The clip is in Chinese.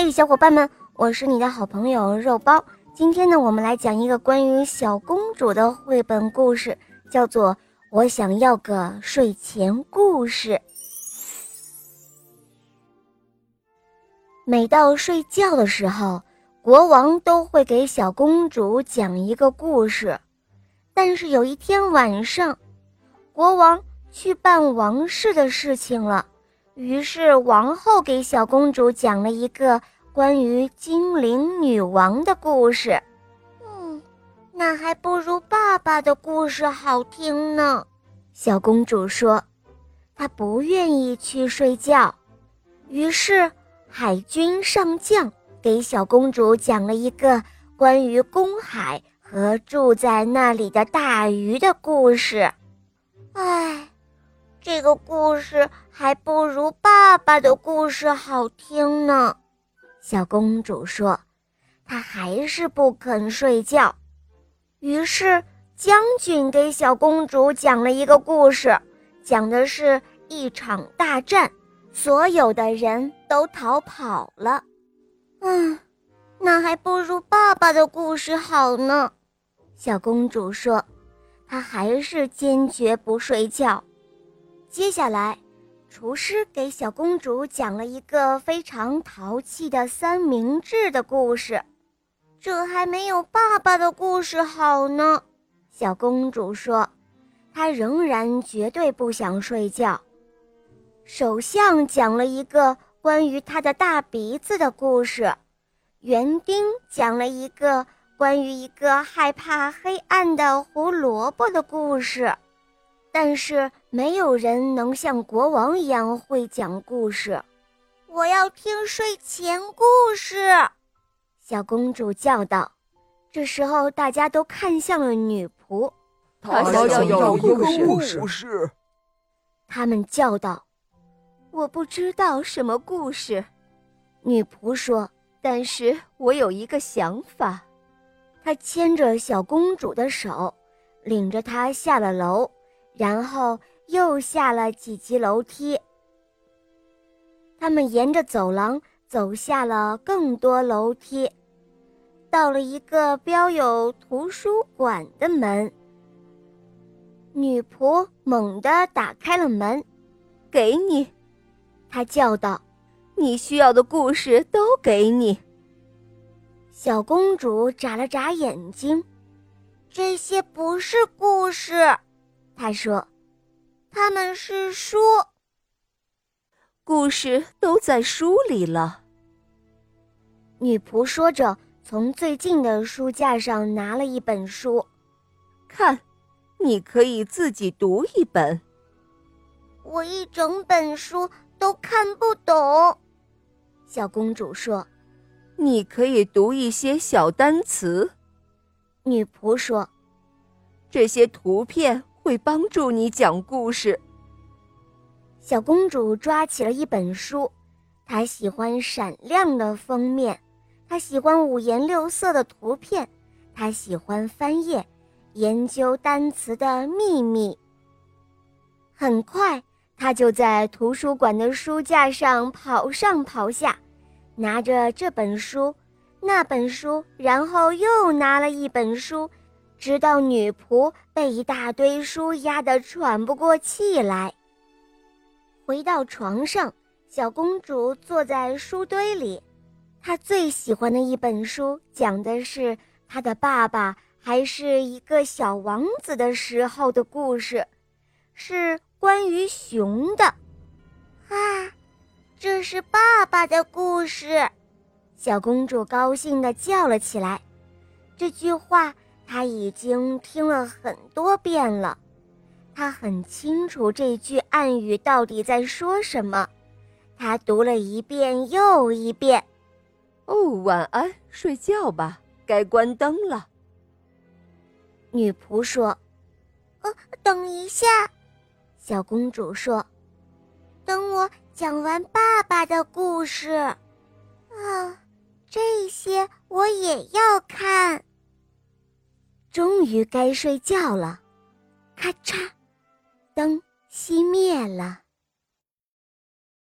嘿，小伙伴们，我是你的好朋友肉包。今天呢，我们来讲一个关于小公主的绘本故事，叫做《我想要个睡前故事》。每到睡觉的时候，国王都会给小公主讲一个故事。但是有一天晚上，国王去办王室的事情了。于是，王后给小公主讲了一个关于精灵女王的故事。嗯，那还不如爸爸的故事好听呢。小公主说：“她不愿意去睡觉。”于是，海军上将给小公主讲了一个关于公海和住在那里的大鱼的故事。唉。这个故事还不如爸爸的故事好听呢，小公主说。她还是不肯睡觉。于是将军给小公主讲了一个故事，讲的是一场大战，所有的人都逃跑了。嗯，那还不如爸爸的故事好呢，小公主说。她还是坚决不睡觉。接下来，厨师给小公主讲了一个非常淘气的三明治的故事。这还没有爸爸的故事好呢，小公主说。她仍然绝对不想睡觉。首相讲了一个关于他的大鼻子的故事。园丁讲了一个关于一个害怕黑暗的胡萝卜的故事。但是没有人能像国王一样会讲故事。我要听睡前故事，小公主叫道。这时候，大家都看向了女仆。她想要一个故事。他们叫道：“我不知道什么故事。”女仆说：“但是我有一个想法。”她牵着小公主的手，领着她下了楼。然后又下了几级楼梯。他们沿着走廊走下了更多楼梯，到了一个标有“图书馆”的门。女仆猛地打开了门，“给你！”她叫道，“你需要的故事都给你。”小公主眨了眨眼睛，“这些不是故事。”他说：“他们是书，故事都在书里了。”女仆说着，从最近的书架上拿了一本书，看，你可以自己读一本。我一整本书都看不懂，小公主说：“你可以读一些小单词。”女仆说：“这些图片。”会帮助你讲故事。小公主抓起了一本书，她喜欢闪亮的封面，她喜欢五颜六色的图片，她喜欢翻页，研究单词的秘密。很快，她就在图书馆的书架上跑上跑下，拿着这本书、那本书，然后又拿了一本书。直到女仆被一大堆书压得喘不过气来。回到床上，小公主坐在书堆里，她最喜欢的一本书讲的是她的爸爸还是一个小王子的时候的故事，是关于熊的。啊，这是爸爸的故事！小公主高兴地叫了起来。这句话。他已经听了很多遍了，他很清楚这句暗语到底在说什么。他读了一遍又一遍。哦，晚安，睡觉吧，该关灯了。女仆说：“呃，等一下。”小公主说：“等我讲完爸爸的故事。”啊，这些我也要看。鱼该睡觉了，咔嚓，灯熄灭了。